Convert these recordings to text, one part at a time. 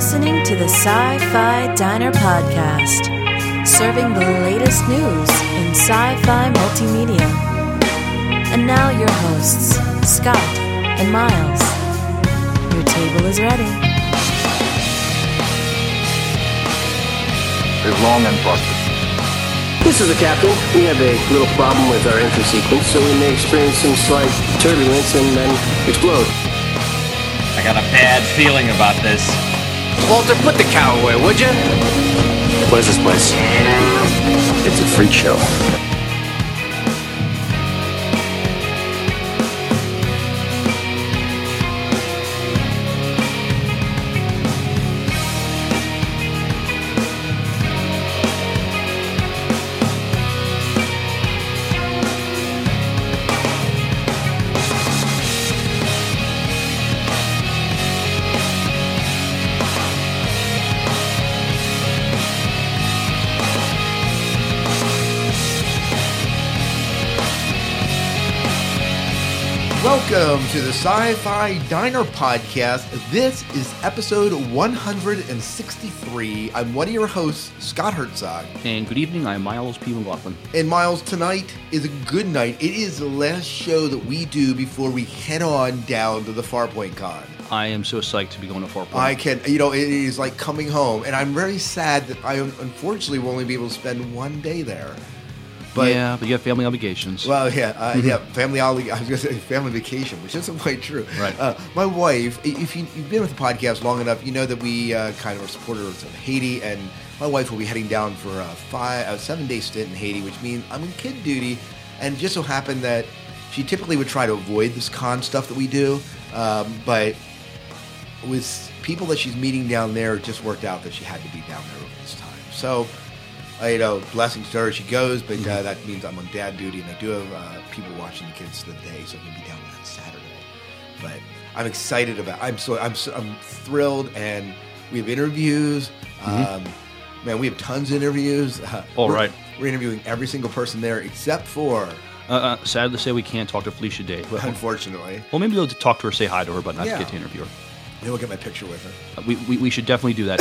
listening to the Sci Fi Diner Podcast, serving the latest news in sci fi multimedia. And now, your hosts, Scott and Miles. Your table is ready. is long and prosperous. This is the captain. We have a little problem with our entry sequence, so we may experience some slight turbulence and then explode. I got a bad feeling about this. Walter, put the cow away, would you? What is this place? It's a freak show. To the Sci Fi Diner Podcast. This is episode 163. I'm one of your hosts, Scott Herzog. And good evening, I'm Miles P. McLaughlin. And Miles, tonight is a good night. It is the last show that we do before we head on down to the Farpoint Con. I am so psyched to be going to Farpoint. I can, you know, it is like coming home, and I'm very sad that I unfortunately will only be able to spend one day there. But yeah, but you have family obligations. Well, yeah, uh, yeah, family. obli- I was going to say family vacation, which isn't quite true. Right. Uh, my wife, if you, you've been with the podcast long enough, you know that we uh, kind of are supporters of Haiti, and my wife will be heading down for a five, a seven day stint in Haiti, which means I'm in kid duty, and it just so happened that she typically would try to avoid this con stuff that we do, um, but with people that she's meeting down there, it just worked out that she had to be down there over this time. So, you know, blessings to her, she goes, but uh, that means I'm on dad duty, and I do have uh, people watching the kids the day, so I'm gonna be down on Saturday. But I'm excited about. I'm so I'm so, I'm thrilled, and we have interviews. Um, man, we have tons of interviews. Uh, All we're- right. we're interviewing every single person there except for, Uh, uh, sad to say we can't talk to Felicia Day. But, unfortunately, well, maybe we'll talk to her, say hi to her, but not Yeah. get to interview her. you'll get my picture with her. Uh, we, we, we should definitely do that.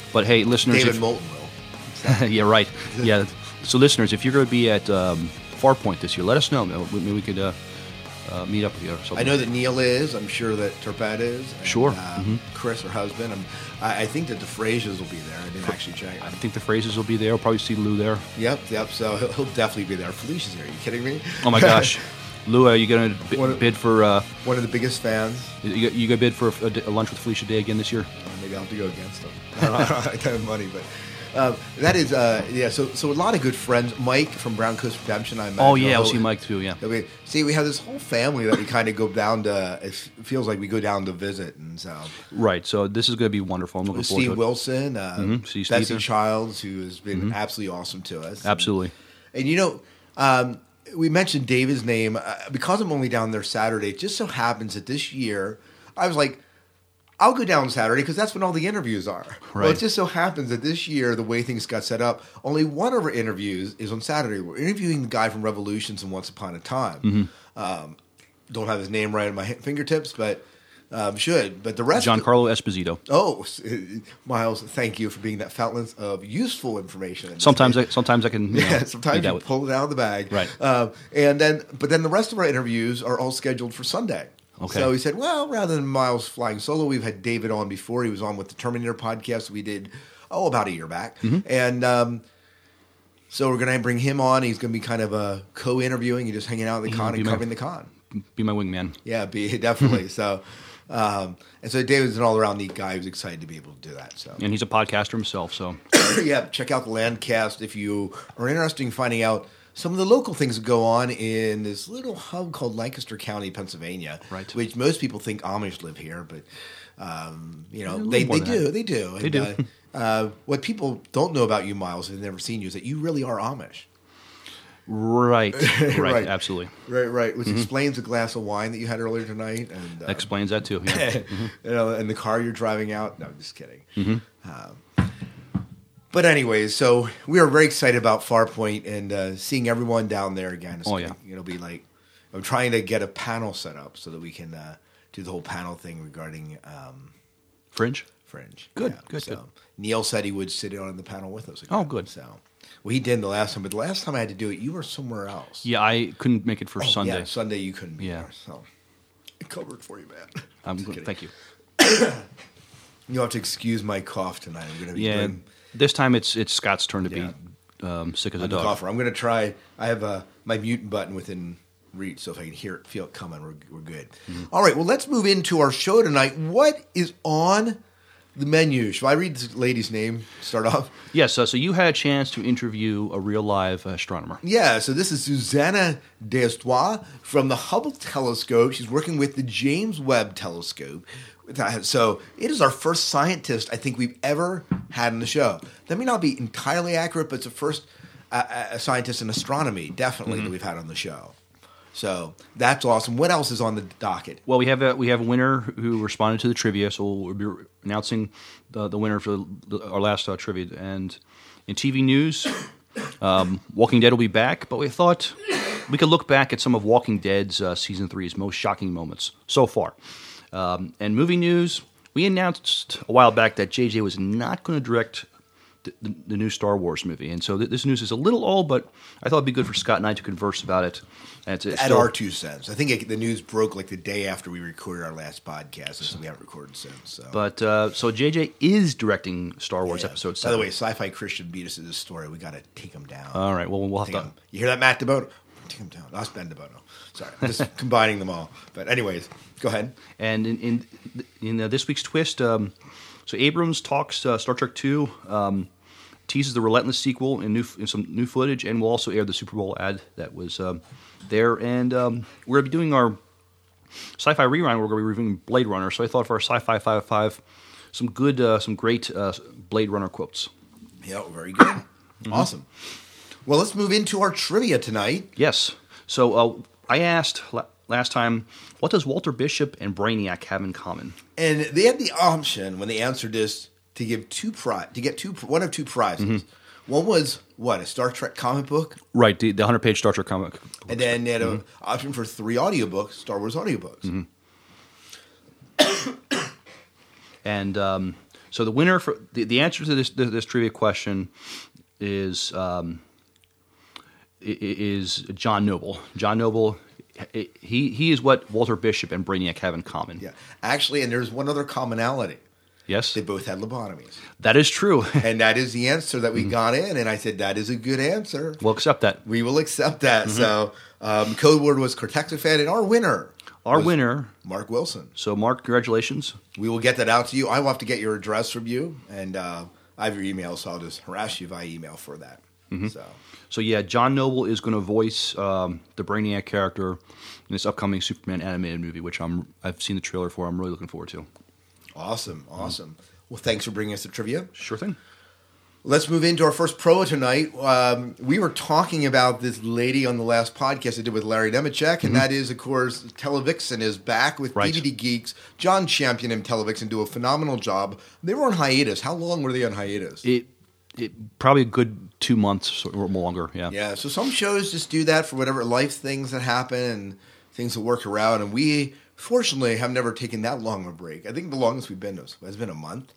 but hey, listeners. David if- Moulton will. yeah, right. Yeah. So, listeners, if you're going to be at um, Farpoint this year, let us know. Maybe we could uh, uh, meet up with you or something. I know that Neil is. I'm sure that Turpet is. and, Sure. Uh, Mhm. Chris, her husband. I'm, I, I think that the Frasers will be there. I didn't actually check. I think the Frasers will be there. We'll probably see Lou there. Yep, yep. So he'll, he'll definitely be there. Felicia's here. Are you kidding me? Oh my gosh. Lou, are you going to What- bid for? Uh, One of the biggest fans. you, you going to bid for a, a lunch with Felicia Day again this year? Maybe I'll have to go against him. I don't, I don't have money, but. Um, that is, uh, yeah. So, so a lot of good friends. Mike from Browncoats Redemption. I met. Oh yeah, I'll Oh, see Mike too. Yeah. we- see, we have this whole family that we kind of go down to. It feels like we go down to visit, and so Right. So this is going to be wonderful. I'm looking forward Steve to it. Wilson, uh, Mhm, Steve Stephen. Childs, who has been absolutely awesome to us. Absolutely. And you know, um, we mentioned David's name uh, because I'm only down there Saturday. It just so happens that this year, I was like, I'll go down Saturday because that's when all the interviews are. Well, it just so happens that this year, the way things got set up, only one of our interviews is on Saturday. We're interviewing the guy from Revolutions and Once Upon a Time. Mm-hmm. Um, don't have his name right on my fingertips, but um, should. But the rest, Giancarlo Esposito. Oh, Miles, thank you for being that fountain of useful information. in Sometimes. I, sometimes I can. You know, Yeah, sometimes you pull it out of the bag. Right. Uh, and then, but then the rest of our interviews are all scheduled for Sunday. Okay. So he said, well, rather than Miles flying solo, we've had David on before. He was on with the Terminator podcast we did, oh, about a year back. Mm-hmm. And um, so we're going to bring him on. He's going to be kind of a co interviewing and just hanging out at the con be and my- covering the con. Be my wingman. Yeah, be definitely. so, um, and so David's an all around neat guy who's excited to be able to do that. So, And he's a podcaster himself. So yeah, check out the Landcast if you are interested in finding out some of the local things that go on in this little hub called Lancaster County, Pennsylvania. Right. Which most people think Amish live here, but um, you know they, they do, they do, They do. Uh, uh, what people don't know about you, Miles, if they've never seen you, is that you really are Amish. right, right, Right. absolutely. Right, right. Mm-hmm. Which explains the glass of wine that you had earlier tonight, and uh, Explains that too. Yeah. you know, and the car you're driving out. No, I'm just kidding. Mm-hmm. Um, but anyways, so we are very excited about Farpoint and uh, seeing everyone down there again. It's Oh, yeah. it'll be like I'm trying to get a panel set up so that we can uh, do the whole panel thing regarding um, Fringe. Fringe. Good, Yeah, good, so good. Neil said he would sit on the panel with us. Again, Oh, good. So, well, he did the last time, but the last time I had to do it, you were somewhere else. Yeah, I couldn't make it for Oh, Sunday. Yeah, Sunday you couldn't be Yeah. there. So I covered for you, man. I'm good. Thank you. You'll have to excuse my cough tonight. I'm going to be Yeah, doing this time it's it's Scott's turn to Yeah. be um, sick as a I'm the dog. cougher. I'm going to try. I have uh, my mute button within reach, so if I can hear it, feel it coming, we're, we're good. Mm-hmm. All right, well, let's move into our show tonight. What is on the menu? Should I read this lady's name? Start off. Yes, uh, so you had a chance to interview a real live astronomer. Yeah, so this is Susana Deustua from the Hubble Telescope. She's working with the James Webb Telescope. So it is our first scientist I think we've ever had in the show. That may not be entirely accurate, but it's the first uh, uh, scientist in astronomy, definitely, that we've had on the show. So that's awesome. What else is on the docket? Well, we have a we have a winner who responded to the trivia, so we'll be announcing the, the winner for the, our last uh, trivia. And in TV news, um, Walking Dead will be back, but we thought we could look back at some of Walking Dead's uh, season three's most shocking moments so far. Um, and movie news, we announced a while back that JJ was not going to direct the, the, the new Star Wars movie, and so th- this news is a little old, but I thought it'd be good for Scott and I to converse about it. And it's, it's At still- our two cents. I think it, the news broke like the day after we recorded our last podcast, so we haven't recorded since. So. But uh, so JJ is directing Star Wars Yeah. episode By the way, Sci-Fi Christian beat us to this story. We got to take him down. all right. Well, we'll have Take to. him- You hear that, Matt DeBono? Take him down. Not Ben DeBono. Sorry, I'm just combining them all. But anyways, go ahead. And in in, in uh, this week's twist, um, so Abrams talks uh, Star Trek Two, um, teases the Relentless sequel in new in some new footage, and we'll also air the Super Bowl ad that was um, there. And um, we're gonna be doing our sci-fi rerun. We're gonna be reviewing Blade Runner. So I thought for our sci-fi five five, some good, uh, some great uh, Blade Runner quotes. Yeah, very good. Mm-hmm. Awesome. Well, let's move into our trivia tonight. Yes. So uh, I asked last time, what does Walter Bishop and Brainiac have in common? And they had the option when they answered this to give two pri- to get two one of two prizes. Mm-hmm. One was what a Star Trek comic book, Right, the, the 100 page Star Trek comic. and then they had an Mm-hmm. option for three audiobooks, Star Wars audiobooks. And um, so the winner for the, the answer to this, this, this trivia question is um, is John Noble. John Noble, he he is what Walter Bishop and Brainiac have in common. Yeah, actually, and there's one other commonality. Yes, They both had lobotomies. that is true. And that is the answer that we Mm-hmm. got in. And I said, that is a good answer. we'll accept that. We will accept that. Mm-hmm. So, um, code word was Cortexiphan, and our winner, Our winner. Mark Wilson. So Mark, congratulations. We will get that out to you. I will have to get your address from you, and uh, I have your email, so I'll just harass you via email for that. Mm-hmm. So, So yeah, John Noble is going to voice um, the Brainiac character in this upcoming Superman animated movie, which I'm I've seen the trailer for. I'm really looking forward to. awesome, awesome. Well, thanks for bringing us the trivia. Sure thing. Let's move into our first pro tonight. Um, we were talking about this lady on the last podcast I did with Larry Nemecek, and that is, of course, Televixen is back with Mm-hmm. Right. DVD Geeks. John Champion and Televixen do a phenomenal job. They were on hiatus. How long were they on hiatus? It, it probably a good two months or more longer. Yeah. Yeah, so some shows just do that for whatever life things that happen and things that work around. And we, fortunately, have never taken that long of a break. I think the longest we've been has been a month.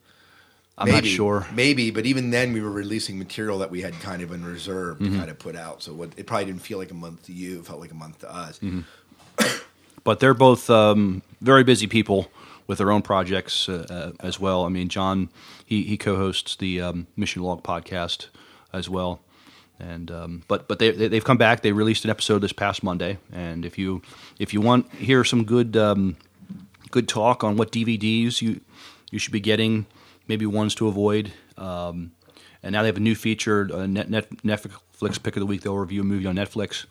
I'm not sure. Maybe, but even then, we were releasing material that we had kind of in reserve Mm-hmm. to kind of put out. So what, it probably didn't feel like a month to you; it felt like a month to us. Mm-hmm. But they're both um, very busy people with their own projects uh, uh, as well. I mean, John he he co-hosts the um, Mission Log podcast as well. And um, but but they, they they've come back. They released an episode this past Monday. And if you if you want hear some good um, good talk on what DVDs you you should be getting, maybe ones to avoid. Um, and now they have a new feature, uh, Net, Net, Netflix pick of the week. They'll review a movie on Netflix.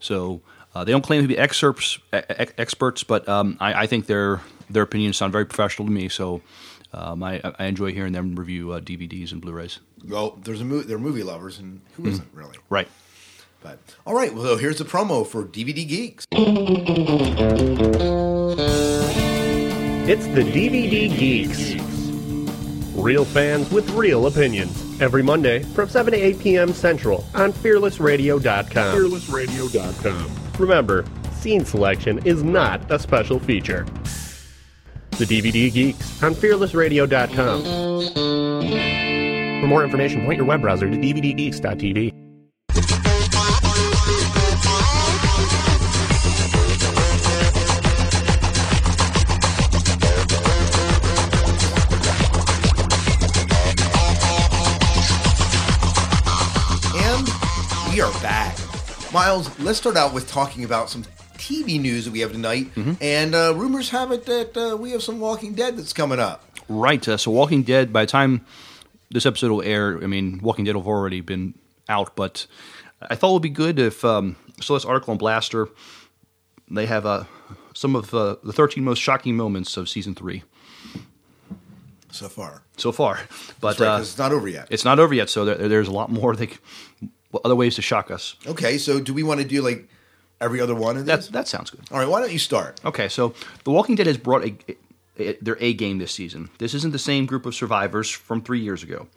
So uh, they don't claim to be excerpts, e- experts, but um, I, I think their their opinions sound very professional to me. So um, I, I enjoy hearing them review uh, DVDs and Blu-rays. Well, there's a mo- they're movie lovers, and who Mm-hmm. isn't really? Right. But all right, well, here's the promo for DVD Geeks. It's the DVD Geeks. Real fans with real opinions. Every Monday from 7 to 8 p.m. Central on FearlessRadio.com. FearlessRadio.com. Remember, scene selection is not a special feature. The DVD Geeks on fearlessradio.com. For more information, point your web browser to dvdgeeks.tv. And we are back. Miles, let's start out with talking about some TV news that we have tonight. And uh, rumors have it that uh, we have some Walking Dead that's coming up. Right. Uh, so, Walking Dead. By the time this episode will air, I mean, Walking Dead will have already been out. But I thought it would be good if um, so. This article on Blastr, they have uh, some of uh, the 13 most shocking moments of season three So far. so far. But right, uh, it's not over yet. it's not over yet. So there, there's a lot more. They, other ways to shock us. Okay, so do we want to do like every other one of That these? that sounds good. All right, why don't you start? Okay, so The Walking Dead has brought a, a, their A game this season. This isn't the same group of survivors from three years ago.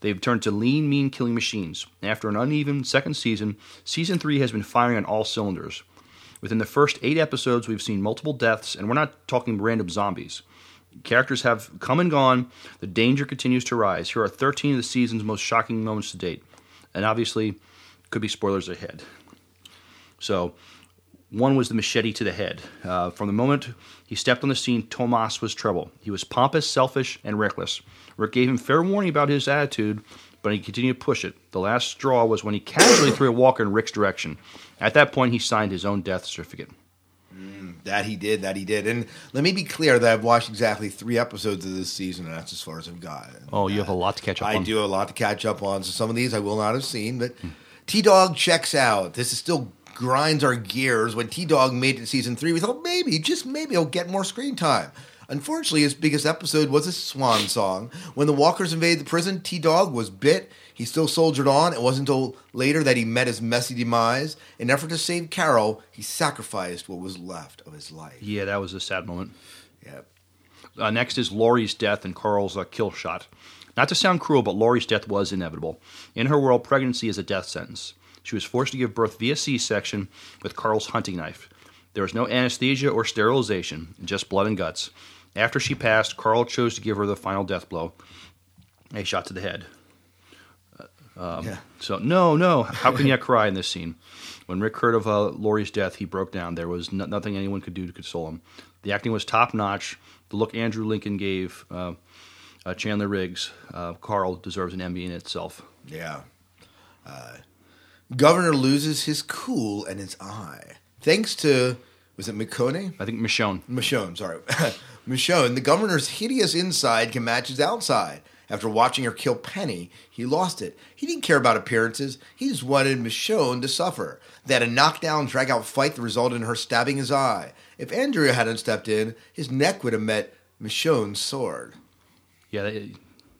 They've turned to lean, mean killing machines. After an uneven second season, season three has been firing on all cylinders. Within the first eight episodes, we've seen multiple deaths, and we're not talking random zombies. Characters have come and gone. The danger continues to rise. Here are 13 of the season's most shocking moments to date. And obviously, could be spoilers ahead. So, one was the machete to the head. Uh, from the moment he stepped on the scene, Tomas was trouble. He was pompous, selfish, and reckless. Rick gave him fair warning about his attitude, but he continued to push it. The last straw was when he casually threw a walker in Rick's direction. At that point, he signed his own death certificate. That he did, that he did. And let me be clear that I've watched exactly three episodes of this season, and that's as far as I've gotten. Oh, you have a lot to catch up I on. I do have a lot to catch up on. So some of these I will not have seen, but T Dog checks out. This is still grinds our gears. When T Dog made it to season three, we thought maybe, just maybe, he'll get more screen time. Unfortunately, his biggest episode was a swan song. When the walkers invaded the prison, T Dog was bit. He still soldiered on. It wasn't until later that he met his messy demise. In an effort to save Carol, he sacrificed what was left of his life. Yeah, that was a sad moment. Yeah. Uh, next is Lori's death and Carl's uh, kill shot. Not to sound cruel, but Lori's death was inevitable. In her world, pregnancy is a death sentence. She was forced to give birth via C section with Carl's hunting knife. There was no anesthesia or sterilization, just blood and guts. After she passed, Carl chose to give her the final death blow a shot to the head. yeah. So, no, no. How can you cry in this scene? When Rick heard of uh, Lori's death, he broke down. There was no- nothing anyone could do to console him. The acting was top notch. The look Andrew Lincoln gave uh, uh, Chandler Riggs, uh, Carl deserves an Emmy in itself. Yeah. Governor loses his cool and his eye. Thanks to, was it McConey? I think Michonne. Michonne, sorry. Michonne, the governor's hideous inside can match his outside. After watching her kill Penny, he lost it. He didn't care about appearances. He just wanted Michonne to suffer. They had a knockdown, drag out fight that resulted in her stabbing his eye. If Andrea hadn't stepped in, his neck would have met Michonne's sword. Yeah,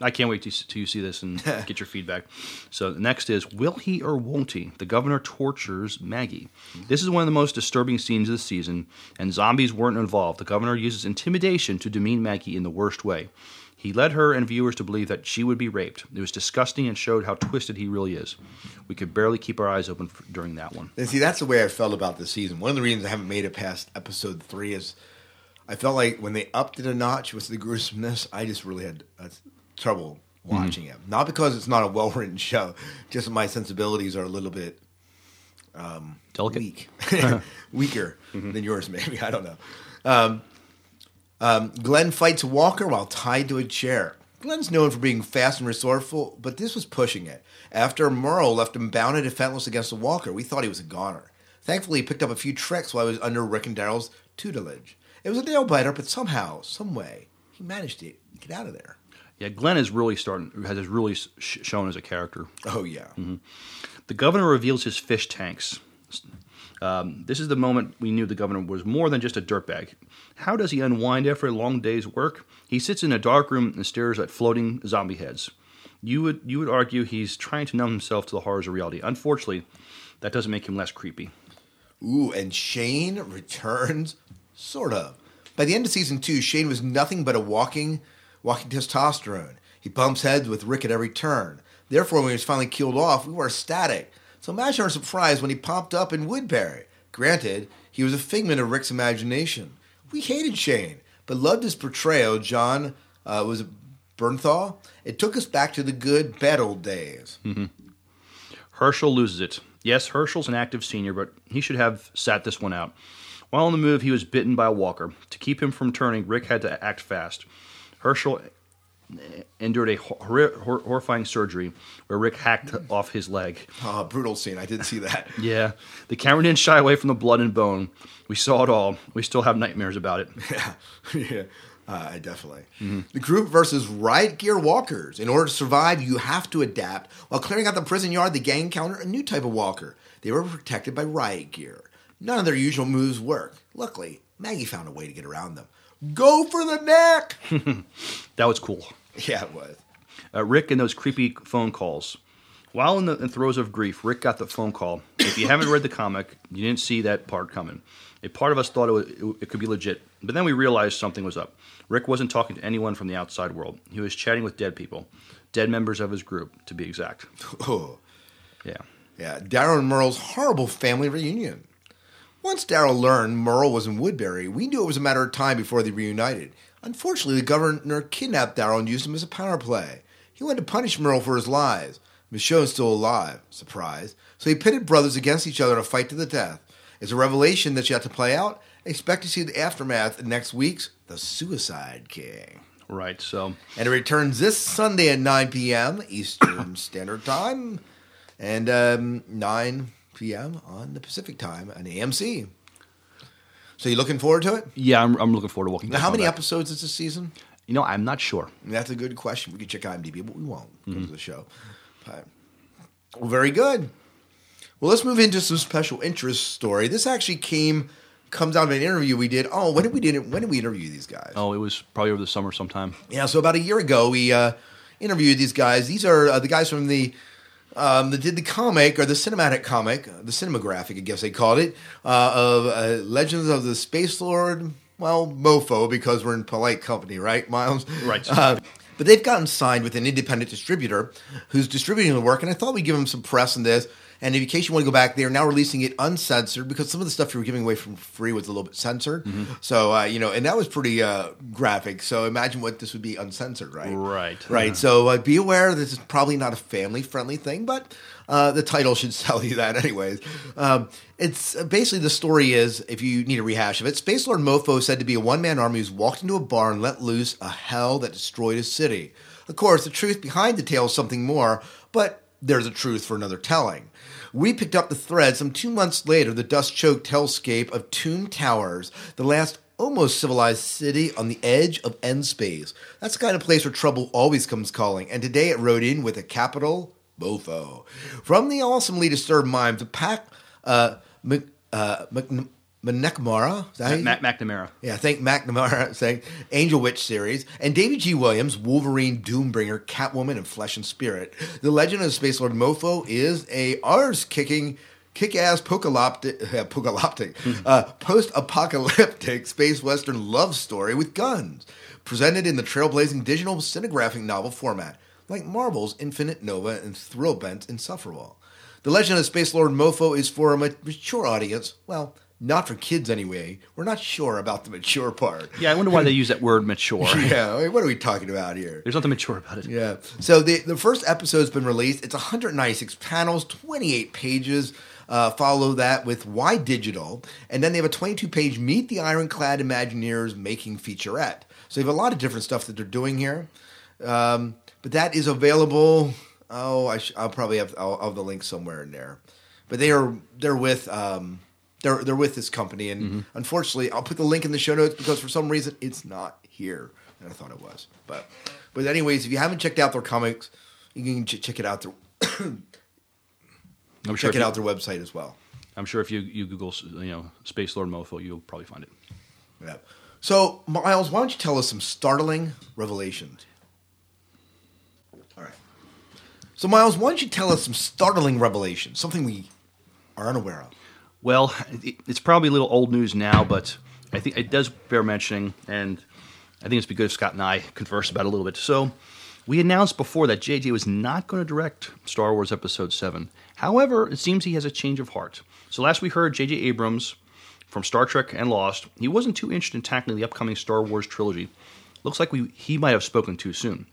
I can't wait to, to see this and get your feedback. So the next is Will he or won't he? The governor tortures Maggie. This is one of the most disturbing scenes of the season, and zombies weren't involved. The governor uses intimidation to demean Maggie in the worst way. He led her and viewers to believe that she would be raped. It was disgusting and showed how twisted he really is. We could barely keep our eyes open for, during that one. And see, that's the way I felt about this season. One of the reasons I haven't made it past episode three is I felt like when they upped it a notch with the gruesomeness, I just really had uh, trouble watching it. Not because it's not a well written show, just my sensibilities are a little bit Delicate. weak, weaker than yours, maybe. I don't know. Um, um, Glenn fights Walker while tied to a chair. Glenn's known for being fast and resourceful, but this was pushing it. After Merle left him bound and defenseless against the Walker, we thought he was a goner. Thankfully, he picked up a few tricks while he was under Rick and Daryl's tutelage. It was a nail biter, but somehow, some way, he managed to get out of there. Yeah, Glenn is really starting has really sh- shown as a character. Oh yeah, The governor reveals his fish tanks. Um, this is the moment we knew the governor was more than just a dirtbag. How does he unwind after a long day's work? He sits in a dark room and stares at floating zombie heads. You would you would argue he's trying to numb himself to the horrors of reality. Unfortunately, that doesn't make him less creepy. Ooh, and Shane returns, sort of. By the end of season two, Shane was nothing but a walking, walking testosterone. He bumps heads with Rick at every turn. Therefore, when he was finally killed off, we were ecstatic. So imagine our surprise when he popped up in Woodbury. Granted, he was a figment of Rick's imagination. We hated Shane, but loved his portrayal. John uh, was Bernthal. It took us back to the good, bad old days. Hershel loses it. Yes, Hershel's an active senior, but he should have sat this one out. While on the move, he was bitten by a walker. To keep him from turning, Rick had to act fast. Hershel endured a hor- hor- horrifying surgery where Rick hacked off his leg. Oh, brutal scene. I did see that. Yeah, the camera didn't shy away from the blood and bone. We saw it all. We still have nightmares about it. yeah, yeah. Uh, definitely. The group versus riot gear walkers. In order to survive, you have to adapt. While clearing out the prison yard, the gang encountered a new type of walker. They were protected by riot gear. None of their usual moves worked. Luckily, Maggie found a way to get around them. Go for the neck! That was cool. yeah, it was. Uh, Rick and those creepy phone calls. While in the in throes of grief, Rick got the phone call. If you haven't read the comic, you didn't see that part coming. A part of us thought it, was, it, it could be legit, but then we realized something was up. Rick wasn't talking to anyone from the outside world. He was chatting with dead people, dead members of his group, to be exact. Oh, Yeah. yeah. Daryl and Merle's horrible family reunion. Once Daryl learned Merle was in Woodbury, we knew it was a matter of time before they reunited. Unfortunately, the governor kidnapped Daryl and used him as a power play. He wanted to punish Merle for his lies. Michonne's still alive, surprise. So he pitted brothers against each other in a fight to the death. It's a revelation that's yet to play out. Expect to see the aftermath in next week's The Suicide King. Right. So, And it returns this Sunday at 9 p.m. Eastern Standard Time and um, 9 p.m. on the Pacific Time on AMC. So you looking forward to it? yeah, I'm, I'm looking forward to Walking Now, how many episodes is this season? You know, I'm not sure. That's a good question. We could check IMDb, but we won't because of the show. But, well, very good. Well, let's move into some special interest story. This actually came comes out of an interview we did. Oh, when did we did it? when did we interview these guys? Oh, it was probably over the summer sometime. Yeah, so about a year ago, we uh, interviewed these guys. These are uh, the guys from the um, that did the comic or the cinematic comic, the cinematographic, I guess they called it, uh, of uh, Legends of the Space Lord. Well, mofo because we're in polite company, right, Miles? Right. Uh, but they've gotten signed with an independent distributor who's distributing the work, and I thought we'd give them some press on this. And in case you want to go back, they are now releasing it uncensored because some of the stuff you were giving away from free was a little bit censored. So uh, you know, and that was pretty uh, graphic. So imagine what this would be uncensored, right? Right. right. So uh, be aware this is probably not a family-friendly thing, but uh, the title should tell you that, anyways. Um, it's uh, basically the story is, if you need a rehash of it, Space Lord Mofo is said to be a one-man army who's walked into a bar and let loose a hell that destroyed a city. Of course, the truth behind the tale is something more, but there's a truth for another telling. We picked up the thread some two months later, the dust choked hellscape of Tomb Towers, the last almost civilized city on the edge of end space. That's the kind of place where trouble always comes calling, and today it rode in with a capital Mofo. From the awesomely disturbed minds of pack. uh, Mc, uh, Mc, Manekmara, is that how you- Matt McNamara. yeah, thank McNamara saying Angel Witch series and David G. Williams, Wolverine, Doombringer, Catwoman, and Flesh and Spirit. The Legend of Space Lord Mofo is a arse kicking. Kick-ass apocalyptic, uh, apocalyptic uh, post-apocalyptic space western love story with guns, presented in the trailblazing digital cinegraphic novel format, like Marvel's Infinite Nova and Thrillbent Insufferable. The Legend of Space Lord Mofo is for a mature audience. Well, not for kids anyway. We're not sure about the mature part. Yeah, I wonder why they use that word mature. Yeah, I mean, what are we talking about here? There's nothing mature about it. Yeah. So the the first episode's been released. It's 196 panels, 28 pages. Uh, follow that with Why Digital, and then they have a 22 page Meet the Ironclad Imagineers making featurette. So they have a lot of different stuff that they're doing here. Um, but that is available. Oh, I sh- I'll probably have I'll, I'll have the link somewhere in there. But they are they're with um, they're they're with this company, and mm-hmm. unfortunately, I'll put the link in the show notes because for some reason it's not here, and I thought it was. But but anyways, if you haven't checked out their comics, you can ch- check it out. Their, I'm sure check it you- out their website as well. I'm sure if you, you Google you know Space Lord Mofo, you'll probably find it. Yeah. So Miles, why don't you tell us some startling revelations? All right. So Miles, why don't you tell us some startling revelations, something we are unaware of? Well, it's probably a little old news now, but I think it does bear mentioning, and I think it's be good if Scott and I converse about it a little bit. So, we announced before that JJ was not going to direct Star Wars Episode 7. However, it seems he has a change of heart. So, last we heard, JJ Abrams from Star Trek and Lost, he wasn't too interested in tackling the upcoming Star Wars trilogy. Looks like we, he might have spoken too soon.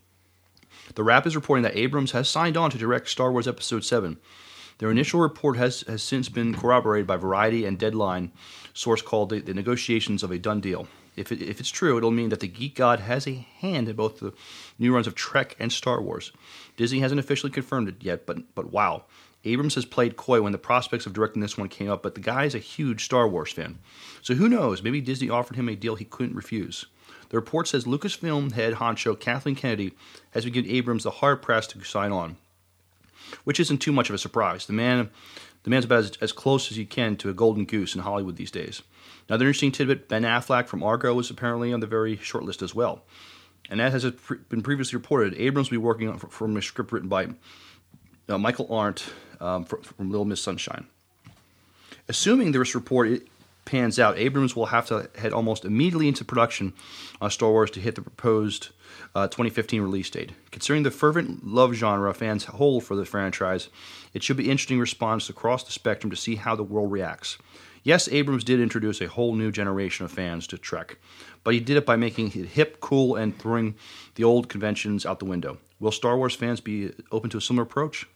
The Wrap is reporting that Abrams has signed on to direct Star Wars Episode 7. Their initial report has, has since been corroborated by Variety and Deadline, source called the, the negotiations of a done deal. If, it, if it's true, it'll mean that the Geek God has a hand in both the new runs of Trek and Star Wars. Disney hasn't officially confirmed it yet, but, but wow. Abrams has played coy when the prospects of directing this one came up, but the guy is a huge Star Wars fan. So who knows? Maybe Disney offered him a deal he couldn't refuse. The report says Lucasfilm head honcho Kathleen Kennedy has been giving Abrams the hard press to sign on, which isn't too much of a surprise. The man, the man's about as, as close as he can to a golden goose in Hollywood these days. Another interesting tidbit: Ben Affleck from Argo is apparently on the very short list as well. And as has been previously reported, Abrams will be working on, from a script written by uh, Michael Arndt um, from, from Little Miss Sunshine. Assuming this report pans out, Abrams will have to head almost immediately into production on Star Wars to hit the proposed uh, 2015 release date. Considering the fervent love genre fans hold for the franchise, it should be interesting response across the spectrum to see how the world reacts. Yes, Abrams did introduce a whole new generation of fans to Trek, but he did it by making it hip, cool, and throwing the old conventions out the window. Will Star Wars fans be open to a similar approach?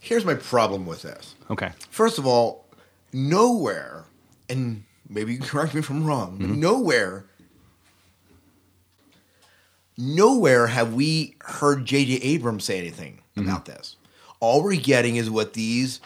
Here's my problem with this. Okay. First of all, nowhere, and maybe you can correct me if I'm wrong, but mm-hmm. nowhere, nowhere have we heard J.J. Abrams say anything mm-hmm. about this. All we're getting is what these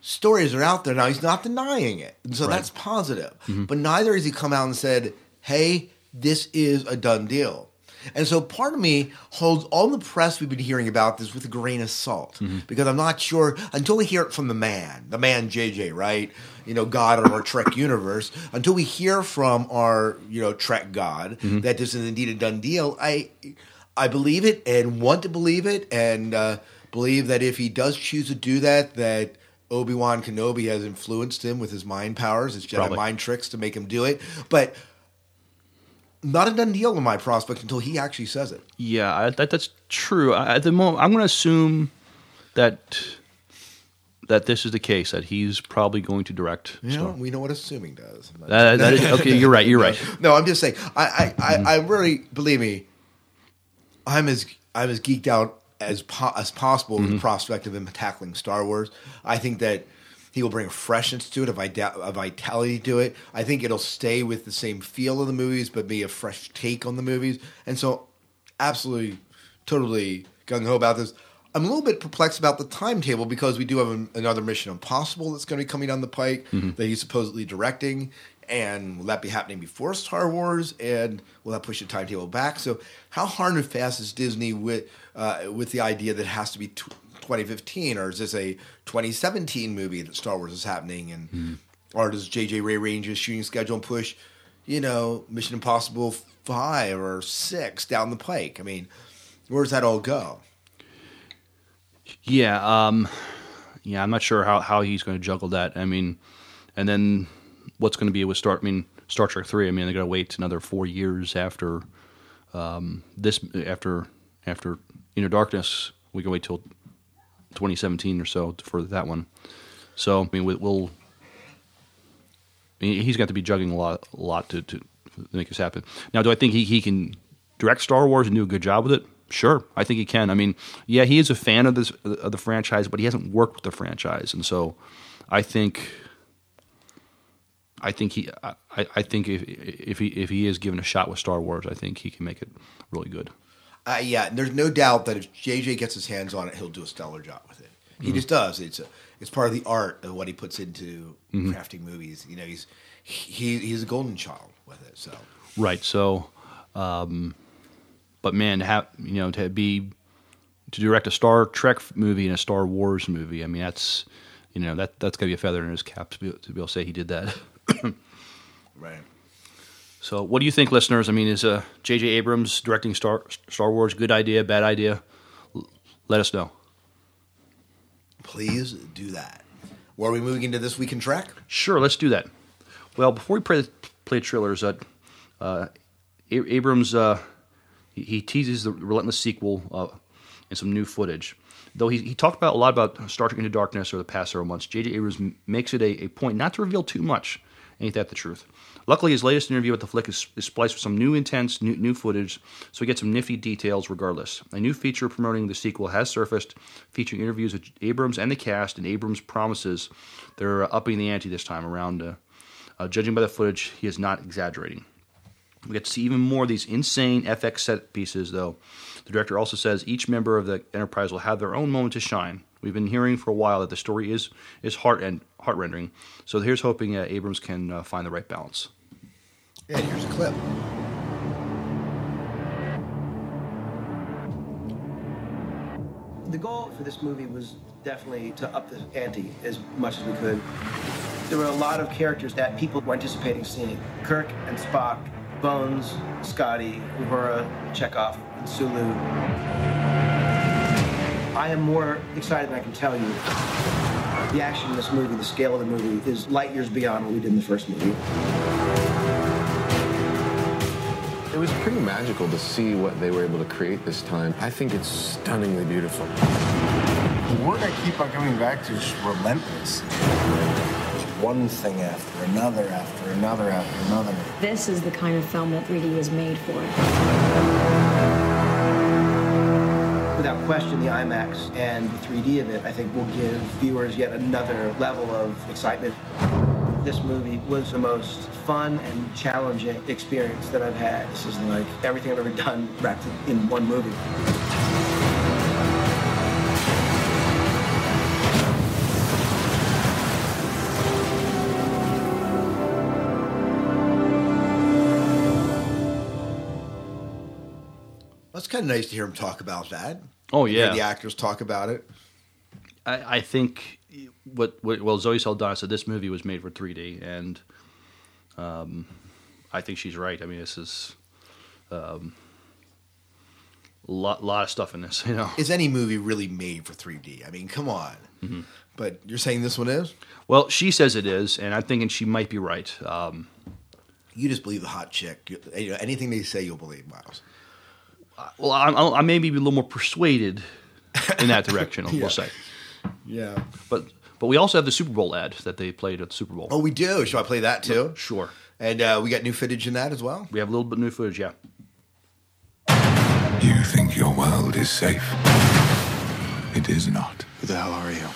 stories are out there. Now, he's not denying it. And so that's positive. Mm-hmm. But neither has he come out and said, hey, this is a done deal. And so part of me holds all the press we've been hearing about this with a grain of salt because I'm not sure until we hear it from the man, the man JJ, right? You know, God of our Trek universe. Until we hear from our, you know, Trek God that this is indeed a done deal, I, I believe it and want to believe it and uh, believe that if he does choose to do that, that Obi Wan Kenobi has influenced him with his mind powers, his Jedi Probably. mind tricks to make him do it. But not a done deal in my prospect until he actually says it. Yeah, I, that that's true. I, at the moment, I'm going to assume that that this is the case. That he's probably going to direct. Star- know, we know what assuming does. That- that is, okay, you're right. You're right. No, I'm just saying. I, I, I, I really believe me. I'm as I'm as geeked out as po- as possible with the mm-hmm. prospect of him tackling Star Wars. I think that he will bring a freshness to it, a, a vitality to it. I think it'll stay with the same feel of the movies, but be a fresh take on the movies. And so, absolutely, totally gung ho about this. I'm a little bit perplexed about the timetable because we do have an, another Mission Impossible that's going to be coming down the pike that he's supposedly directing. And will that be happening before Star Wars? And will that push the timetable back? So, how hard and fast is Disney with uh, with the idea that it has to be t- 2015, or is this a 2017 movie that Star Wars is happening? And or does JJ Ray Range's shooting schedule and push, you know, Mission Impossible five or six down the pike? I mean, where does that all go? Yeah, um, yeah. I'm not sure how, how he's going to juggle that. I mean, and then what's going to be with Star? I mean, Star Trek three. I mean, they're going to wait another four years after um, this after after Into Darkness. We can wait till 2017 or so for that one. So I mean, we, we'll. I mean, he's got to be juggling a lot, a lot to, to make this happen. Now, do I think he, he can direct Star Wars and do a good job with it? Sure, I think he can. I mean, yeah, he is a fan of this of the franchise, but he hasn't worked with the franchise, and so I think, I think he, I, I think if if he if he is given a shot with Star Wars, I think he can make it really good. Uh, yeah, and there's no doubt that if JJ gets his hands on it, he'll do a stellar job with it. He just does. It's a, it's part of the art of what he puts into crafting movies. You know, he's he he's a golden child with it. So Right. So, um, but man, to have you know to be to direct a Star Trek movie and a Star Wars movie, I mean that's you know that that's gonna be a feather in his cap to be, to be able to say he did that. right. So, what do you think, listeners? I mean, is uh, J.J. Abrams directing Star Star Wars good idea, bad idea? L- let us know. Please do that. Where are we moving into this week in Trek? Sure, let's do that. Well, before we play, play trailers, uh, uh, A- Abrams uh, he, he teases the relentless sequel uh, and some new footage. though he, he talked about a lot about Star Trek Into Darkness over the past several months, J.J. Abrams m- makes it a, a point not to reveal too much. Ain't that the truth? Luckily, his latest interview with the flick is, is spliced with some new intense, new, new footage, so we get some nifty details regardless. A new feature promoting the sequel has surfaced, featuring interviews with Abrams and the cast, and Abrams promises they're upping the ante this time around. Uh, uh, judging by the footage, he is not exaggerating. We get to see even more of these insane FX set pieces, though. The director also says each member of the Enterprise will have their own moment to shine. We've been hearing for a while that the story is is heart and heart rendering. So here's hoping uh, Abrams can uh, find the right balance. Yeah, here's a clip. The goal for this movie was definitely to up the ante as much as we could. There were a lot of characters that people were anticipating seeing. Kirk and Spock, Bones, Scotty, Uhura, Chekhov, and Sulu. I am more excited than I can tell you. The action in this movie, the scale of the movie, is light years beyond what we did in the first movie. It was pretty magical to see what they were able to create this time. I think it's stunningly beautiful. The word I keep on coming back to is relentless. It's one thing after another, after another, after another. This is the kind of film that 3D is made for. Without question, the IMAX and the 3D of it, I think, will give viewers yet another level of excitement. This movie was the most fun and challenging experience that I've had. This is like everything I've ever done wrapped in one movie. That's kind of nice to hear him talk about that. Oh, Hear yeah. the actors talk about it. I, I think what, what well Zoe Saldana said this movie was made for 3D, and um, I think she's right. I mean, this is um, a lot, lot of stuff in this. You know, Is any movie really made for 3D? I mean, come on. Mm-hmm. But you're saying this one is? well, she says it is, and I'm thinking she might be right. Um, You just believe the hot chick. You- know, anything they say, you'll believe, Miles. well, I'm, I may be a little more persuaded in that direction. Yeah. We'll say, Yeah. but but we also have the Super Bowl ad that they played at the Super Bowl. Oh, we do. Should I play that too? Sure, And uh, we got new footage in that as well. we have a little bit new footage. Yeah. You think your world is safe? It is not. Who the hell are you?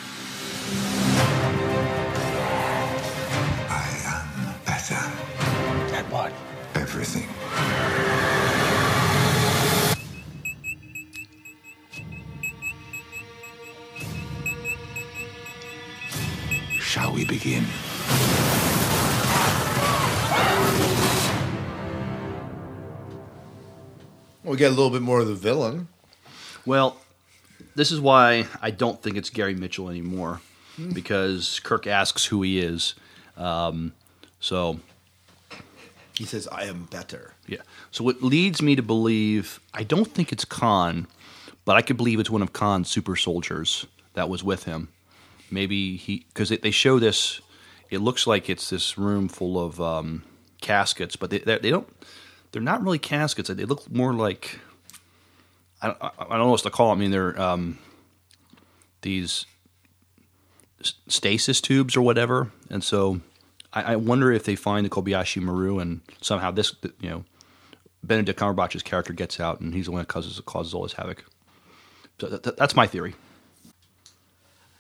I am better. At what? Everything. Shall we begin? We get a little bit more of the villain. Well, this is why I don't think it's Gary Mitchell anymore, because Kirk asks who he is. Um, so He says, "I am better." yeah, so it leads me to believe I don't think it's Khan, but I could believe it's one of Khan's super soldiers that was with him. Maybe he because they show this. It looks like it's this room full of um, caskets, but they they don't. They're not really caskets. They look more like I don't, I don't know what to call. Them. I mean, they're um, these stasis tubes or whatever. And so I, I wonder if they find the Kobayashi Maru and somehow this, you know, Benedict Cumberbatch's character gets out and he's the one that causes causes all this havoc. So that, that- that's my theory.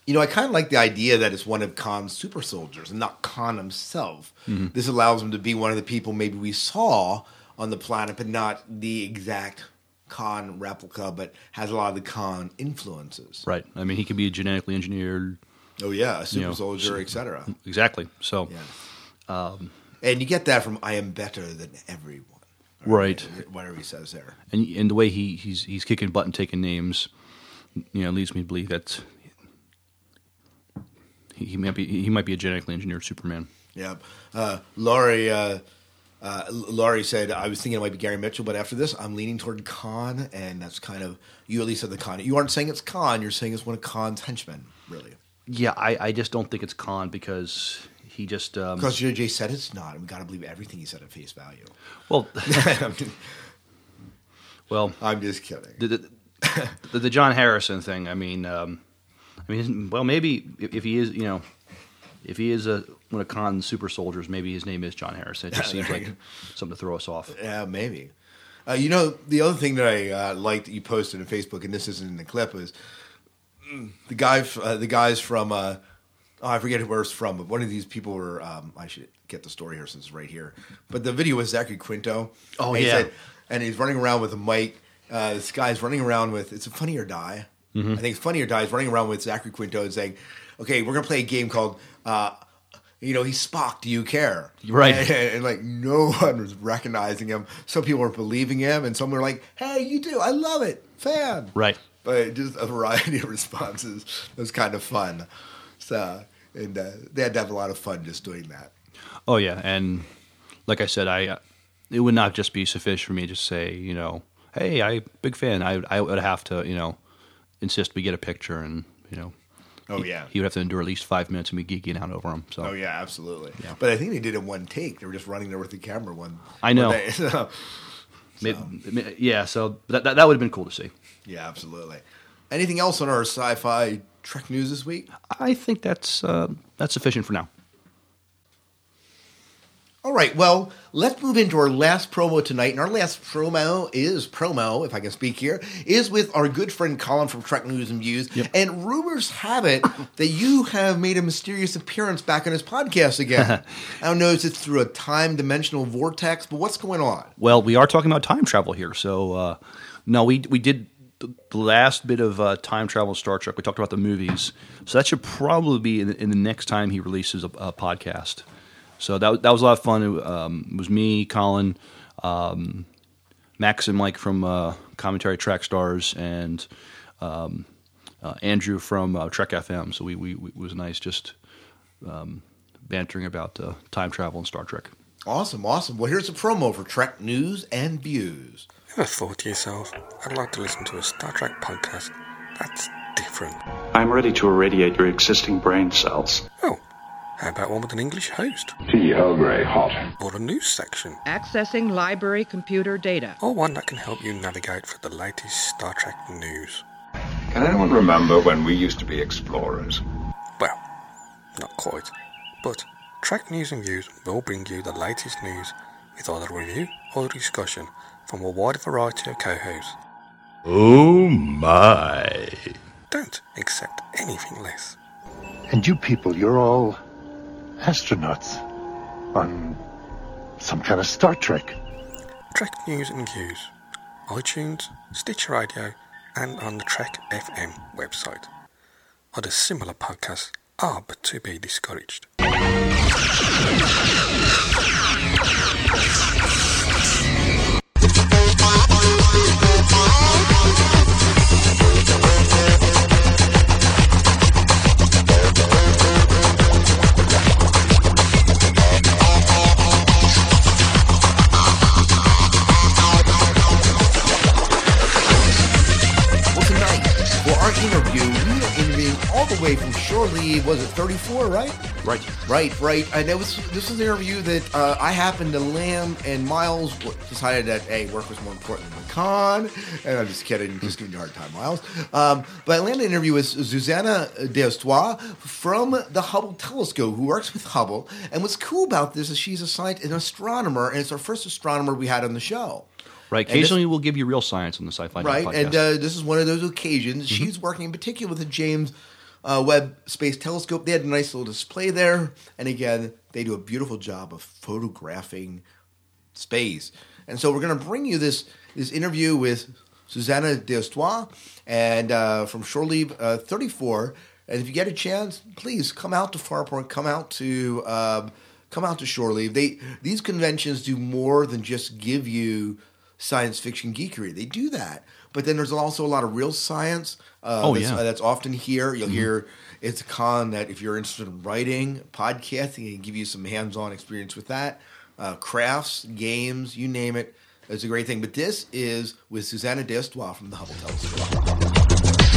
You know, I kind of like the idea that it's one of Khan's super soldiers and not Khan himself. Mhm. This allows him to be one of the people maybe we saw on the planet, but not the exact Khan replica, but has a lot of the Khan influences. Right. I mean, he could be genetically engineered. Oh yeah, a you super know, soldier, so- etc. Exactly. So, um, And you get that from "I am better than everyone," right. whatever he says there. And and the way he, he's he's kicking butt and taking names, you know, leads me to believe that he, might be he might be a genetically engineered Superman. Yeah. Uh, Laurie, uh, uh, Laurie said, I was thinking it might be Gary Mitchell, but after this, I'm leaning toward Khan, and that's kind of, you at least said the Khan. You aren't saying it's Khan, you're saying it's one of Khan's henchmen, really. Yeah, I, I just don't think it's Khan because he just um, Because JJ said it's not, and we got to believe everything he said at face value. well well I'm just kidding. The, the, the, the John Harrison thing. I mean, um, I mean, well, maybe if, he is, you know, if he is a one of Khan's super soldiers, maybe his name is John Harrison. It just seems like something to throw us off. Yeah, maybe. Uh, you know, the other thing that I uh, liked that you posted on Facebook, and this isn't in the clip, is mm, the guy, uh, the guys from, uh, oh, I forget where it's from, but one of these people were. Um, I should get the story here since it's right here. But the video was Zachary Quinto. Oh, and he yeah. and he's running around with a mic. Uh, this guy's running around with it's a Funny or Die. Mhm. I think it's Funny or Die. He's running around with Zachary Quinto and saying, "Okay, we're gonna play a game called." Uh, you know, he's Spock. Do you care? Right. And, and, like no one was recognizing him. Some people were believing him, and some were like, "Hey, you do. I love it, fan." Right. But just a variety of responses. It was kind of fun. So, and uh, they had to have a lot of fun just doing that. Oh yeah, and like I said, I uh, it would not just be sufficient for me to say, you know, hey, I big fan. I I would have to, you know, insist we get a picture, and you know, Oh, he- yeah. he would have to endure at least five minutes of me geeking out over him. So Oh yeah, absolutely. Yeah. But I think they did it one take. They were just running there with the camera one. I know. So, Maybe- yeah, so that that, that would have been cool to see. yeah, absolutely. Anything else on our sci-fi Trek news this week? I think that's uh, that's sufficient for now. All right, well, let's move into our last promo tonight. And our last promo is promo, if I can speak here, is with our good friend Colin from Trek News and Views. And rumors have it that you have made a mysterious appearance back on his podcast again. I don't know if it's through a time dimensional vortex, but what's going on? Well, we are talking about time travel here, so uh, no, we we did the the last bit of uh, time travel in Star Trek. We talked about the movies, so that should probably be in, in the next time he releases a, a podcast. So that was- that was a lot of fun. It, um, it was me, Colin, um, Max, and Mike from uh, Commentary Track Stars, and um, uh, Andrew from uh, Trek FM. So we, we, we it was nice just um, bantering about uh, time travel and Star Trek. Awesome, awesome. Well, here's a promo for Trek News and Views. Ever thought to yourself, I'd like to listen to a Star Trek podcast that's different? I'm ready to irradiate your existing brain cells. Oh, how about one with an English host? Tea. Earl Grey, hot. Or a news section? Accessing library computer data. Or one that can help you navigate for the latest Star Trek news? Can anyone remember when we used to be explorers? Well, not quite. But Trek News and Views will bring you the latest news with either review or discussion from a wide variety of co-hosts. Oh my. Don't accept anything less. And you people, you're all astronauts on some kind of Star Trek. Trek News and Views, iTunes, Stitcher Radio, and on the Trek FM website. Other similar podcasts are but to be discouraged. Was it 34, right? Right. Right, right. And it was this was an interview that uh, I happened to land, and Miles decided that hey, work was more important than con. And I'm just kidding, just giving you a hard time, Miles. Um, but I landed an interview with Susana Deustua from the Hubble Telescope, who works with Hubble. And what's cool about this is she's a scientist, an astronomer, and it's our first astronomer we had on the show. Right. And this- Occasionally, we'll give you real science on the Sci-Fi right? podcast. And uh, this is one of those occasions. She's working in particular with the James uh, Webb Space Telescope. They had a nice little display there, and again, they do a beautiful job of photographing space. And so we're going to bring you this this interview with Susana Deustua and uh, from Shore Leave uh, 34. And if you get a chance, please come out to Farpoint. Come out to um, come out to Shore Leave. They these conventions do more than just give you science fiction geekery. They do that, but then there's also a lot of real science. Uh, Oh, that's, yeah. uh, that's often here. You'll Mhm. hear it's a con that if you're interested in writing, podcasting, it can give you some hands-on experience with that. Uh, crafts, games, you name it. It's a great thing. But this is with Susana Deustua from the Hubble Telescope.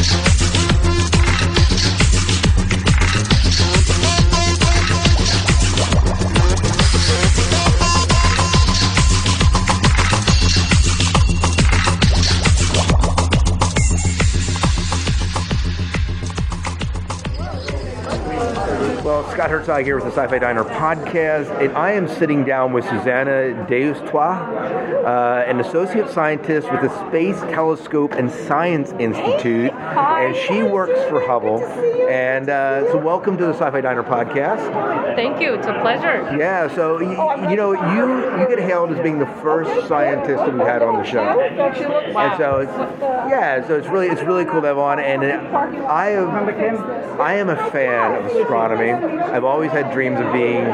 Scott Herzog here with the Sci-Fi Diner podcast, and I am sitting down with Susana Deustua, uh, an associate scientist with the Space Telescope and Science Institute, and she works for Hubble. And uh, so, welcome to the Sci-Fi Diner podcast. Thank you. It's a pleasure. Yeah. So, you, you know, you you get hailed as being the first scientist that we've had on the show. And so, it's, yeah. So it's really it's really cool to have on, and I am I am a fan of astronomy. I've always had dreams of being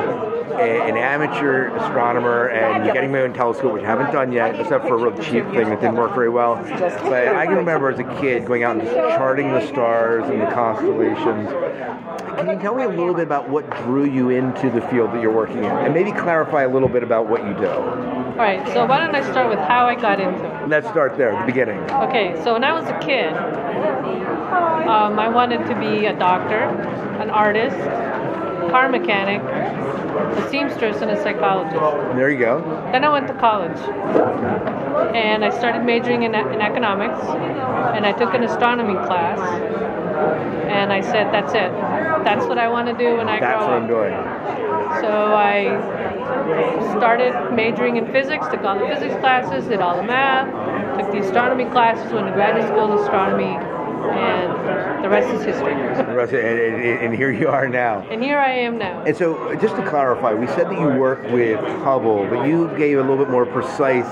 a, an amateur astronomer and getting my own telescope, which I haven't done yet, except for a real cheap thing that didn't work very well. But I can remember as a kid going out and just charting the stars and the constellations. Can you tell me a little bit about what drew you into the field that you're working in, and maybe clarify a little bit about what you do? All right, so why don't I start with how I got into it? Let's start there, the beginning. Okay, so when I was a kid, um, I wanted to be a doctor, an artist, car mechanic, a seamstress, and a psychologist. There you go. Then I went to college, and I started majoring in, in economics, and I took an astronomy class, and I said, "That's it. That's what I want to do when I That's grow what. I'm doing. So I started majoring in physics, took all the physics classes, did all the math, took the astronomy classes, went to graduate school in astronomy, and the rest is history. The rest and, and- and here you are now. And here I am now. And so, just to clarify, we said that you work with Hubble, but you gave a little bit more precise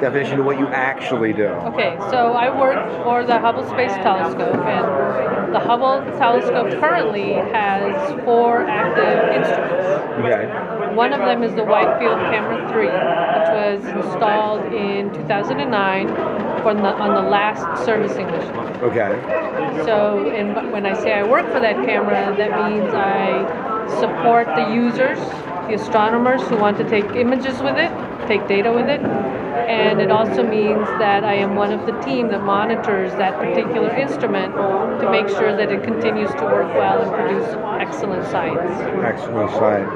definition of what you actually do. Okay, so I work for the Hubble Space Telescope, and the Hubble telescope currently has four active instruments. Okay. One of them is the Wide Field Camera 3, which was installed in 2009 for the, on the last servicing mission. Okay. So, and when I say I work for that camera, that means I support the users, the astronomers who want to take images with it, take data with it, and it also means that I am one of the team that monitors that particular instrument to make sure that it continues to work well and produce excellent science. Excellent science.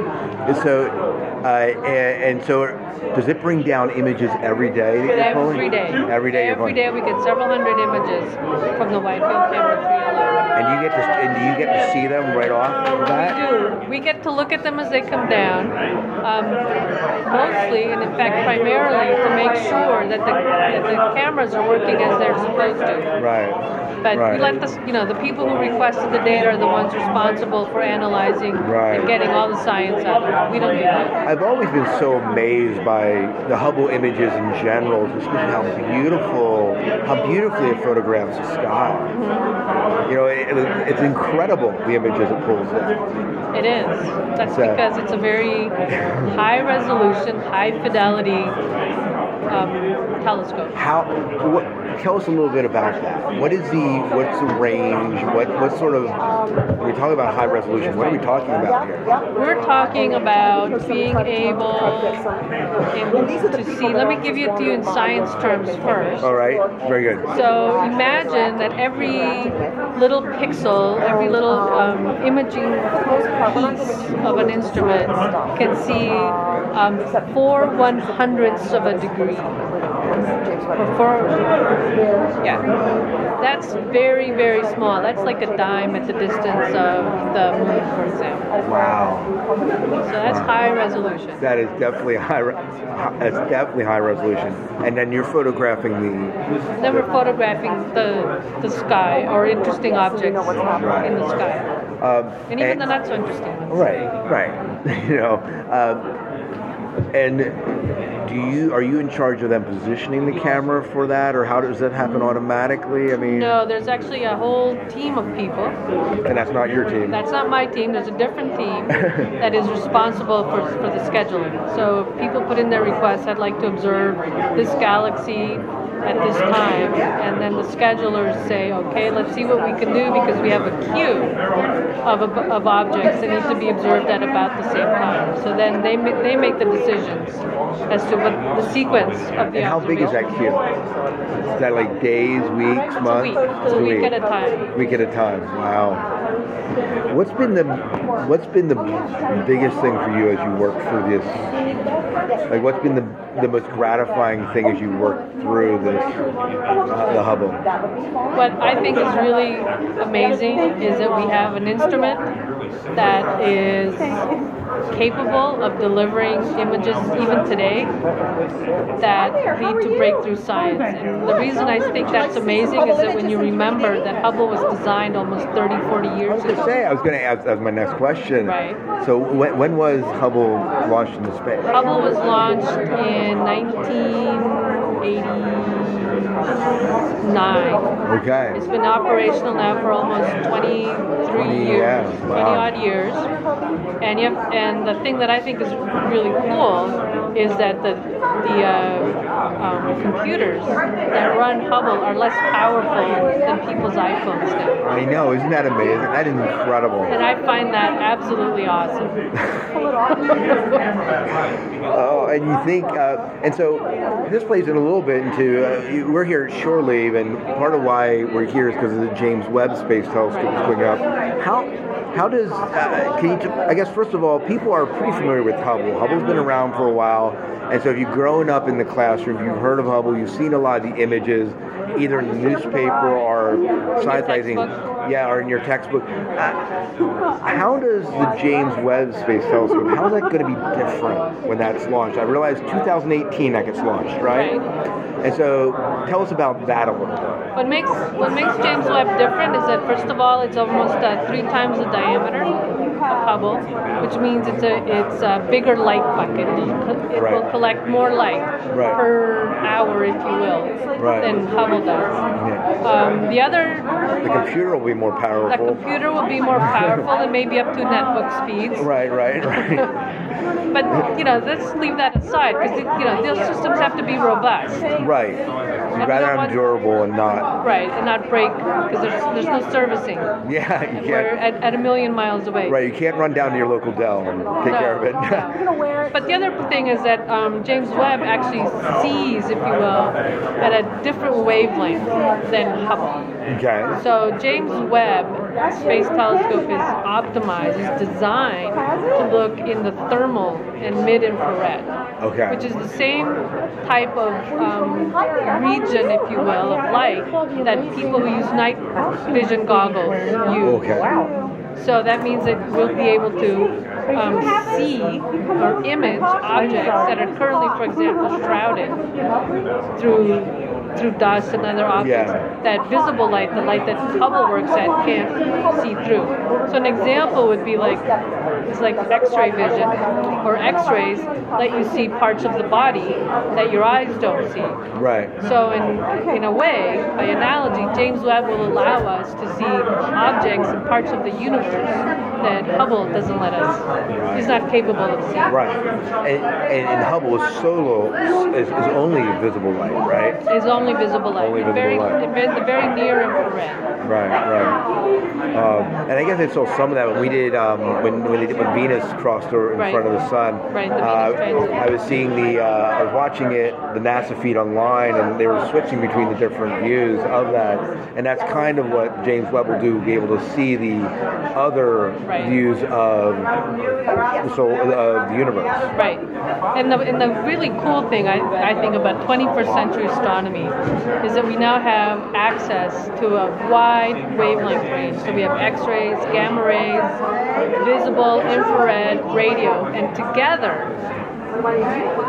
And so, uh, and, and so, does it bring down images every day that you're pulling? Every day. Every day. Every pulling? day we get several hundred images from the Wide Field Camera 3 alone. And you get to and do you get to see them right off the bat? We do. We get to look at them as they come down, um, mostly, and in fact, primarily, to make sure that the, that the cameras are working as they're supposed to. Right. But right. we let the, you know, the people who requested the data are the ones responsible for analyzing Right. and getting all the science out of it. We don't do that. I've always been so amazed by the Hubble images in general, just because how beautiful, how beautifully it photographs the sky. Mm-hmm. You know, it, it- it's incredible the images it pulls in. It is. That's So- because it's a very high resolution, high fidelity um, telescope. How? What, tell us a little bit about that. What is the what's the range? What what sort of when we talk about high resolution? What are we talking about here? We're talking about being able to see. Let me give it to you in science terms first. All right, very good. So imagine that every little pixel, every little um, imaging piece of an instrument can see um, four one hundredths of a degree. Or four, yeah, that's very very small. That's like a dime at the distance of the moon, for example. Wow. So that's high resolution. That is definitely high. re- That's definitely high resolution. And then you're photographing the. Then we're photographing the the sky or interesting objects in the sky, Um, and even the not so interesting ones. Right, right. you know, um, and do you are you in charge of them positioning the camera for that, or how does that happen automatically? I mean, No, there's actually a whole team of people. and that's not your team. That's not my team. There's a different team that is responsible for, for the scheduling. So people put in their requests. I'd like to observe this galaxy at this time, and then the schedulers say, okay, let's see what we can do because we have a queue of, of objects that need to be observed at about the same time. So then they ma- they make the decisions as to what the sequence of the And how big is that queue? Is that like days, weeks, months? week. It's a week at a time. Week at a time. Wow. What's been the What's been the biggest thing for you as you work through this? Like, what's been the the most gratifying thing as you work through this uh, the Hubble? What I think is really amazing is that we have an instrument that is capable of delivering images even today that lead to breakthrough science. And the reason I think that's amazing is that when you remember that Hubble was designed almost 30, 40 years ago. I was going to say, I was going to ask, that was my next question. Right. So when, when was Hubble launched into space? Hubble was launched in 1989. Okay. It's been operational now for almost 23 20, years, yeah, 20 wow. odd years. And you have, and the thing that I think is really cool is that the the uh, um, computers that run Hubble are less powerful than people's iPhones now. I know, isn't that amazing? That is incredible. And I find that absolutely awesome. Oh, and you think, uh, and so this plays in a little bit into, uh, we're here at Shore Leave, and part of why we're here is because of the James Webb Space Telescope is going up. How, how does, uh, can you, t- I guess, first of all, people are pretty familiar with Hubble. Hubble's been around for a while, and so if you've grown up in the classroom, you've heard of Hubble, you've seen a lot of the images, either in the newspaper or scientizing, yeah, or in your textbook. Uh, how does the James Webb Space Telescope, how is that going to be different when that's launched? I realize 2018 that gets launched, right? And so tell us about that a little bit. What makes what makes James Webb different is that first of all, it's almost uh, three times the diameter Hubble, which means it's a it's a bigger light bucket. It will collect more light Right. per hour, if you will, Right. than Hubble does. Yeah. Um, the other The computer will be more powerful. the computer will be more powerful and maybe up to netbook speeds. Right, right, right. But you know, let's leave that aside because you know those systems have to be robust. right. You'd rather have durable and not. Right, and not break because there's there's no servicing. Yeah, you We're can't. at, at a million miles away. Right, you can't run down to your local Dell and take No. care of it. But the other thing is that um, James Webb actually sees, if you will, at a different wavelength than Hubble. Okay. So James Webb Space Telescope is optimized, is designed to look in the thermal and mid-infrared. Okay. Which is the same type of um, region, if you will, of light that people who use night vision goggles use. Okay. So that means that we'll be able to um, see or image objects that are currently, for example, shrouded through through dust and other objects Yeah. that visible light, the light that Hubble works at, can't see through. So an example would be like it's like X-ray vision or X-rays let you see parts of the body that your eyes don't see. Right. So in in a way, by analogy, James Webb will allow us to see objects and parts of the universe that Hubble doesn't let us. He's not capable of seeing. Right. And, and, and Hubble is solo, is, is only visible light, right? Is only visible light. Only visible very, light. The, very, near infrared. Right, right. Um, and I guess I saw some of that when we did um, when when, did, when Venus crossed her in Right. front of the sun. Right, the uh, Venus. I was seeing the uh, I was watching it the NASA feed online, and they were switching between the different views of that, and that's kind of what James Webb will do, be able to see the other Right. Views of the soul of the universe. Right. And the, and the really cool thing I, I think about 21st century astronomy is that we now have access to a wide wavelength range. So we have X-rays, gamma rays, visible, infrared, radio, and together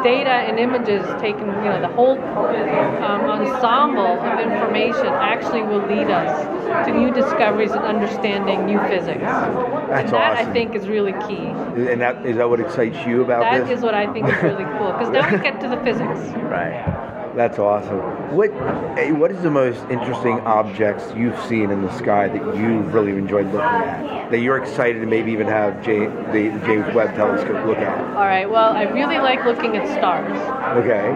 data and images taken, you know, the whole um, ensemble of information actually will lead us to new discoveries and understanding new physics. That's and that I think is really key. And that is that what excites you about That this? is what I think is really cool because now we get to the physics. Right. That's awesome. What eh, What is the most interesting objects you've seen in the sky that you've really enjoyed looking at? That you're excited to maybe even have James, the James Webb Telescope look at? All right. Well, I really like looking at stars, Okay.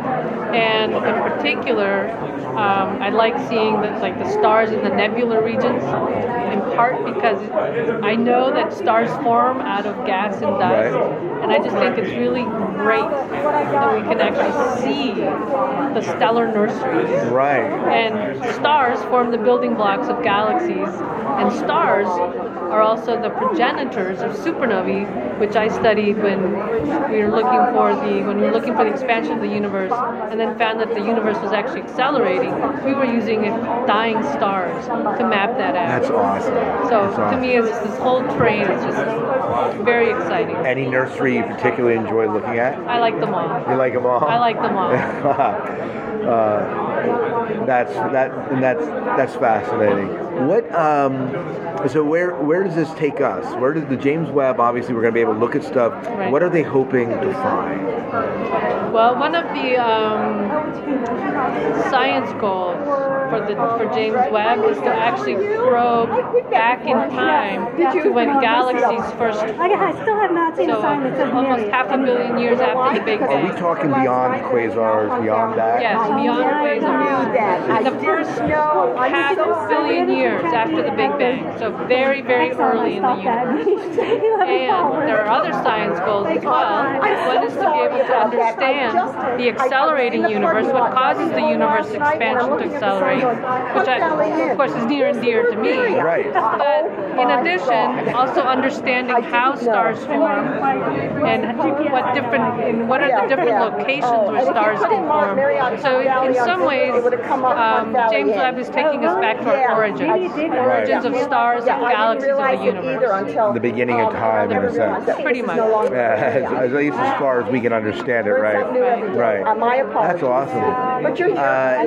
and in particular, um, I like seeing the, like the stars in the nebular regions. In part because I know that stars form out of gas and dust, Right. and I just think it's really great we can actually see the stellar nurseries. Right. And stars form the building blocks of galaxies, and stars are also the progenitors of supernovae, which I studied when we were looking for the when we were looking for the expansion of the universe, and then found that the universe was actually accelerating. We were using dying stars to map that out. That's awesome. So That's to me, it's this whole train is just very exciting. Any nursery you particularly enjoy looking at? I like them all. You like them all? I like them all. uh, that's that, and that's that's fascinating. What? Um, so where where does this take us? Where does the James Webb? Obviously, we're going to be able to look at stuff. Right. What are they hoping to find? Well, one of the um, science goals for the for James Webb is to actually probe back in time to when galaxies first. I still have not seen so a sign that says almost Mary. half a billion years after the Big Are Bang. we talking beyond quasars? Beyond that? Yes, beyond quasars. The first half billion years after the Big Bang, so very, very early in the universe. And there are other science goals as well. One is to be able to understand the accelerating universe, what causes the universe expansion to accelerate, which I, of course is near and dear to me. Right. But in addition, also understanding how stars form and what different, in what are the different locations where stars can form. So in some ways, um, James Webb is taking us back to our origins, origins of stars and galaxies of the universe. The beginning of time, in a sense. Pretty much. Yeah, as, at least as far as we can understand it, right? Right. That's awesome. Uh,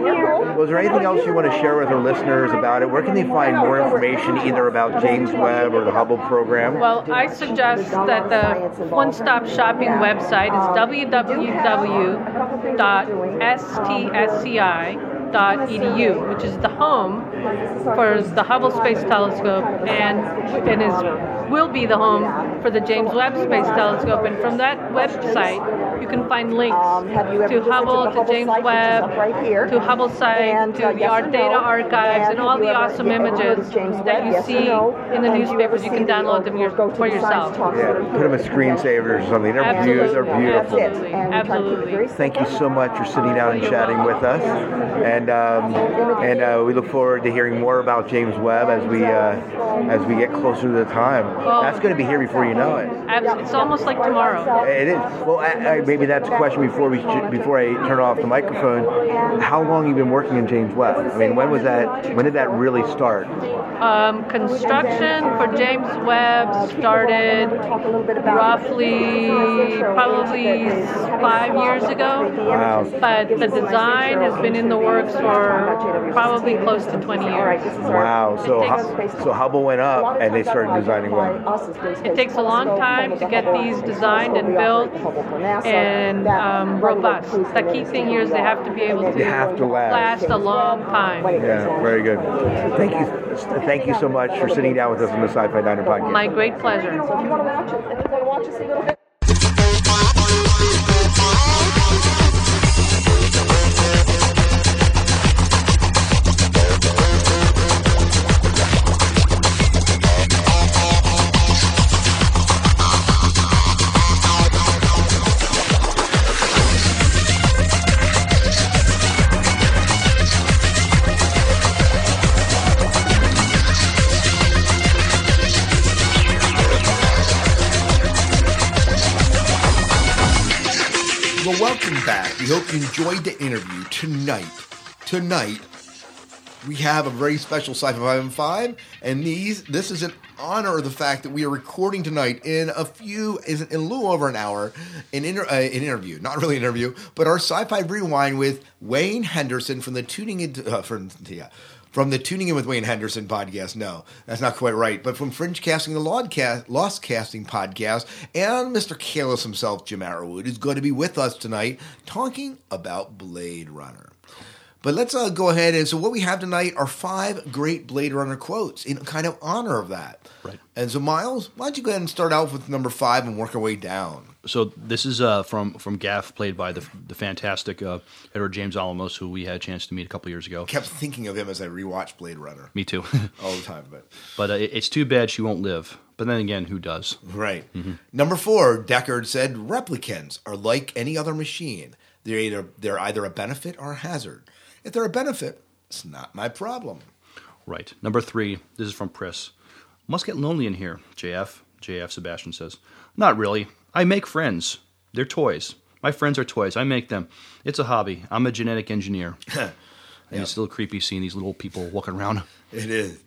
was there anything else you want to share with our listeners about it? Where can they find more information, either about James Webb or the Hubble program? Well, I suggest that the one-stop shopping website is www.stsci.edu, which is the home for the Hubble Space Telescope and and is will be the home for the James Webb Space Telescope. And from that website, you can find links to Hubble, to James Webb, to Hubble site, to the Art Data Archives, and all the awesome images that you see in the newspapers. You can download them your, for yourself. Yeah, put them as screensavers or something. They're, Absolutely. beau- they're beautiful. Absolutely. Absolutely. Thank you so much for sitting down and chatting with us, and um, and uh, we look forward to hearing more about James Webb as we uh, as we get closer to the time. Well- That's going to be here before you know it. Abs- It's almost like tomorrow. It is. Well, I, I, maybe that's a question before we sh- before I turn off the microphone. How long you been working in James Webb? I mean, when was that? When did that really start? Um, construction for James Webb started roughly probably five years ago. Wow. But the design has been in the works for probably close to 20 years. Wow. So so Hubble went up and they started designing Webb. It takes a long time to get these designed and built and um, robust. The key thing here is they have to be able to, have to last. a long time. Yeah, very good. Thank you, thank you so much for sitting down with us on the Sci-Fi Diner podcast. My great pleasure. We hope you enjoyed the interview tonight. Tonight, we have a very special Sci-Fi 5 and 5, and these this is in honor of the fact that we are recording tonight in a few is in a little over an hour an, inter, uh, an interview, not really an interview, but our Sci-Fi Rewind with Wayne Henderson from the Tuning in uh, from yeah. From the Tuning In with Wayne Henderson podcast. No, that's not quite right. But from Fringe Casting, the Lost Casting podcast, and Mr. Careless himself, Jim Arrowwood, is going to be with us tonight talking about Blade Runner. But let's uh, go ahead and so what we have tonight are five great Blade Runner quotes in kind of honor of that. Right. And so, Miles, why don't you go ahead and start out with number five and work our way down? So this is uh, from from Gaff, played by the the fantastic uh, Edward James Olmos, who we had a chance to meet a couple years ago. Kept thinking of him as I rewatched Blade Runner Me too. all the time, but but uh, it's too bad she won't live. But then again, who does? Right. Number four, Deckard said replicants are like any other machine. They're either they're either a benefit or a hazard. If they're a benefit, it's not my problem. Right. Number three. This is from Priss. Must get lonely in here, JF. JF Sebastian says. Not really. I make friends. They're toys. My friends are toys. I make them. It's a hobby. I'm a genetic engineer. And it's still creepy seeing these little people walking around. It is.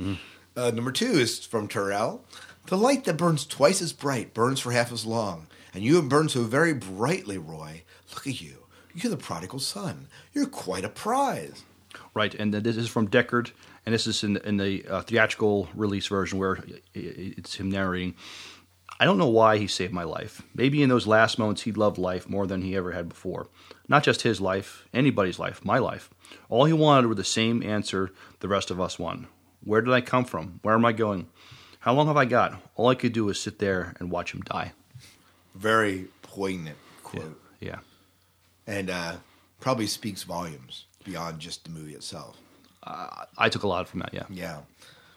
Uh, number two is from Tyrell. The light that burns twice as bright burns for half as long, and you have burned so very brightly, Roy. Look at you. You're the prodigal son. You're quite a prize. Right, and this is from Deckard, and this is in, in the uh, theatrical release version where it's him narrating. I don't know why he saved my life. Maybe in those last moments he loved life more than he ever had before. Not just his life, anybody's life, my life. All he wanted were the same answer the rest of us want. Where did I come from? Where am I going? How long have I got? All I could do was sit there and watch him die. Very poignant quote. Yeah. And uh, probably speaks volumes beyond just the movie itself. Uh, I took a lot from that, yeah. Yeah.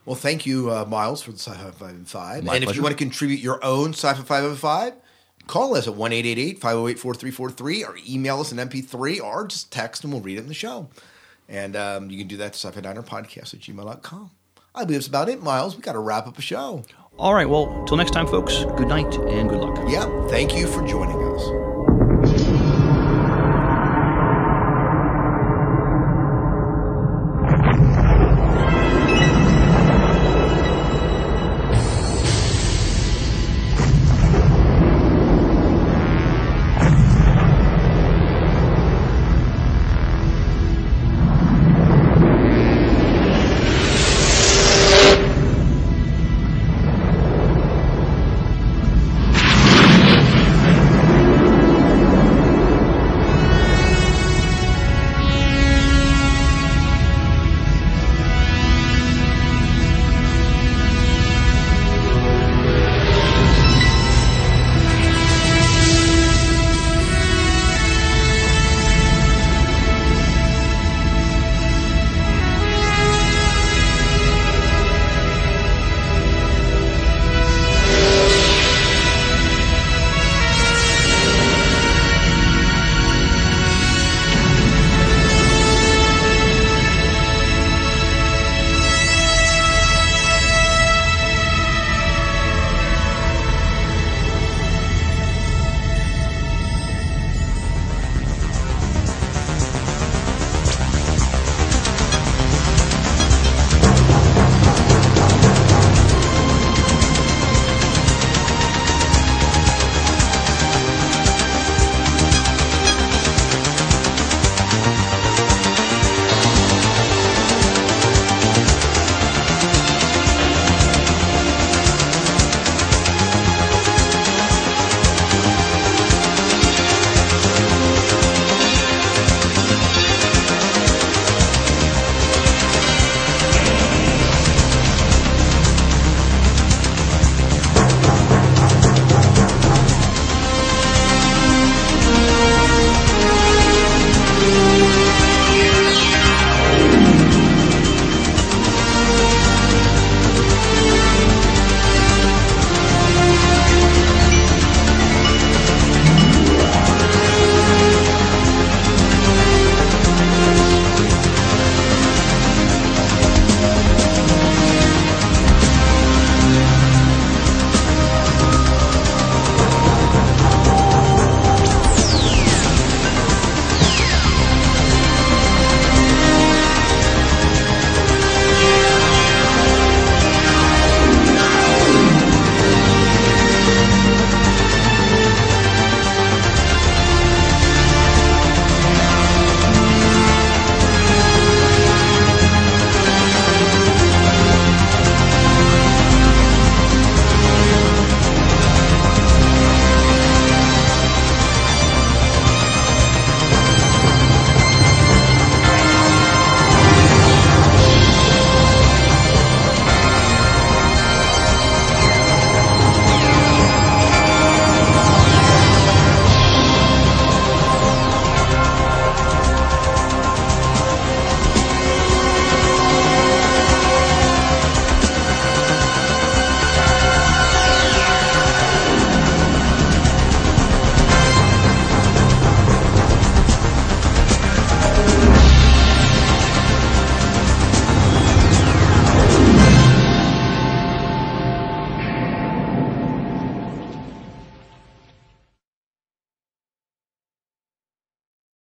Well, thank you, uh, Miles, for the Sci Fi 5 and 5. My and if you want to contribute your own Sci Fi 5 and 5, call us at 1 508 4343 or email us an MP3 or just text and we'll read it in the show. And um, you can do that to sci fi diner podcast at gmail.com. I believe that's about it, Miles. we got to wrap up a show. All right, well, till next time, folks, good night and good luck. Yeah, thank you for joining us.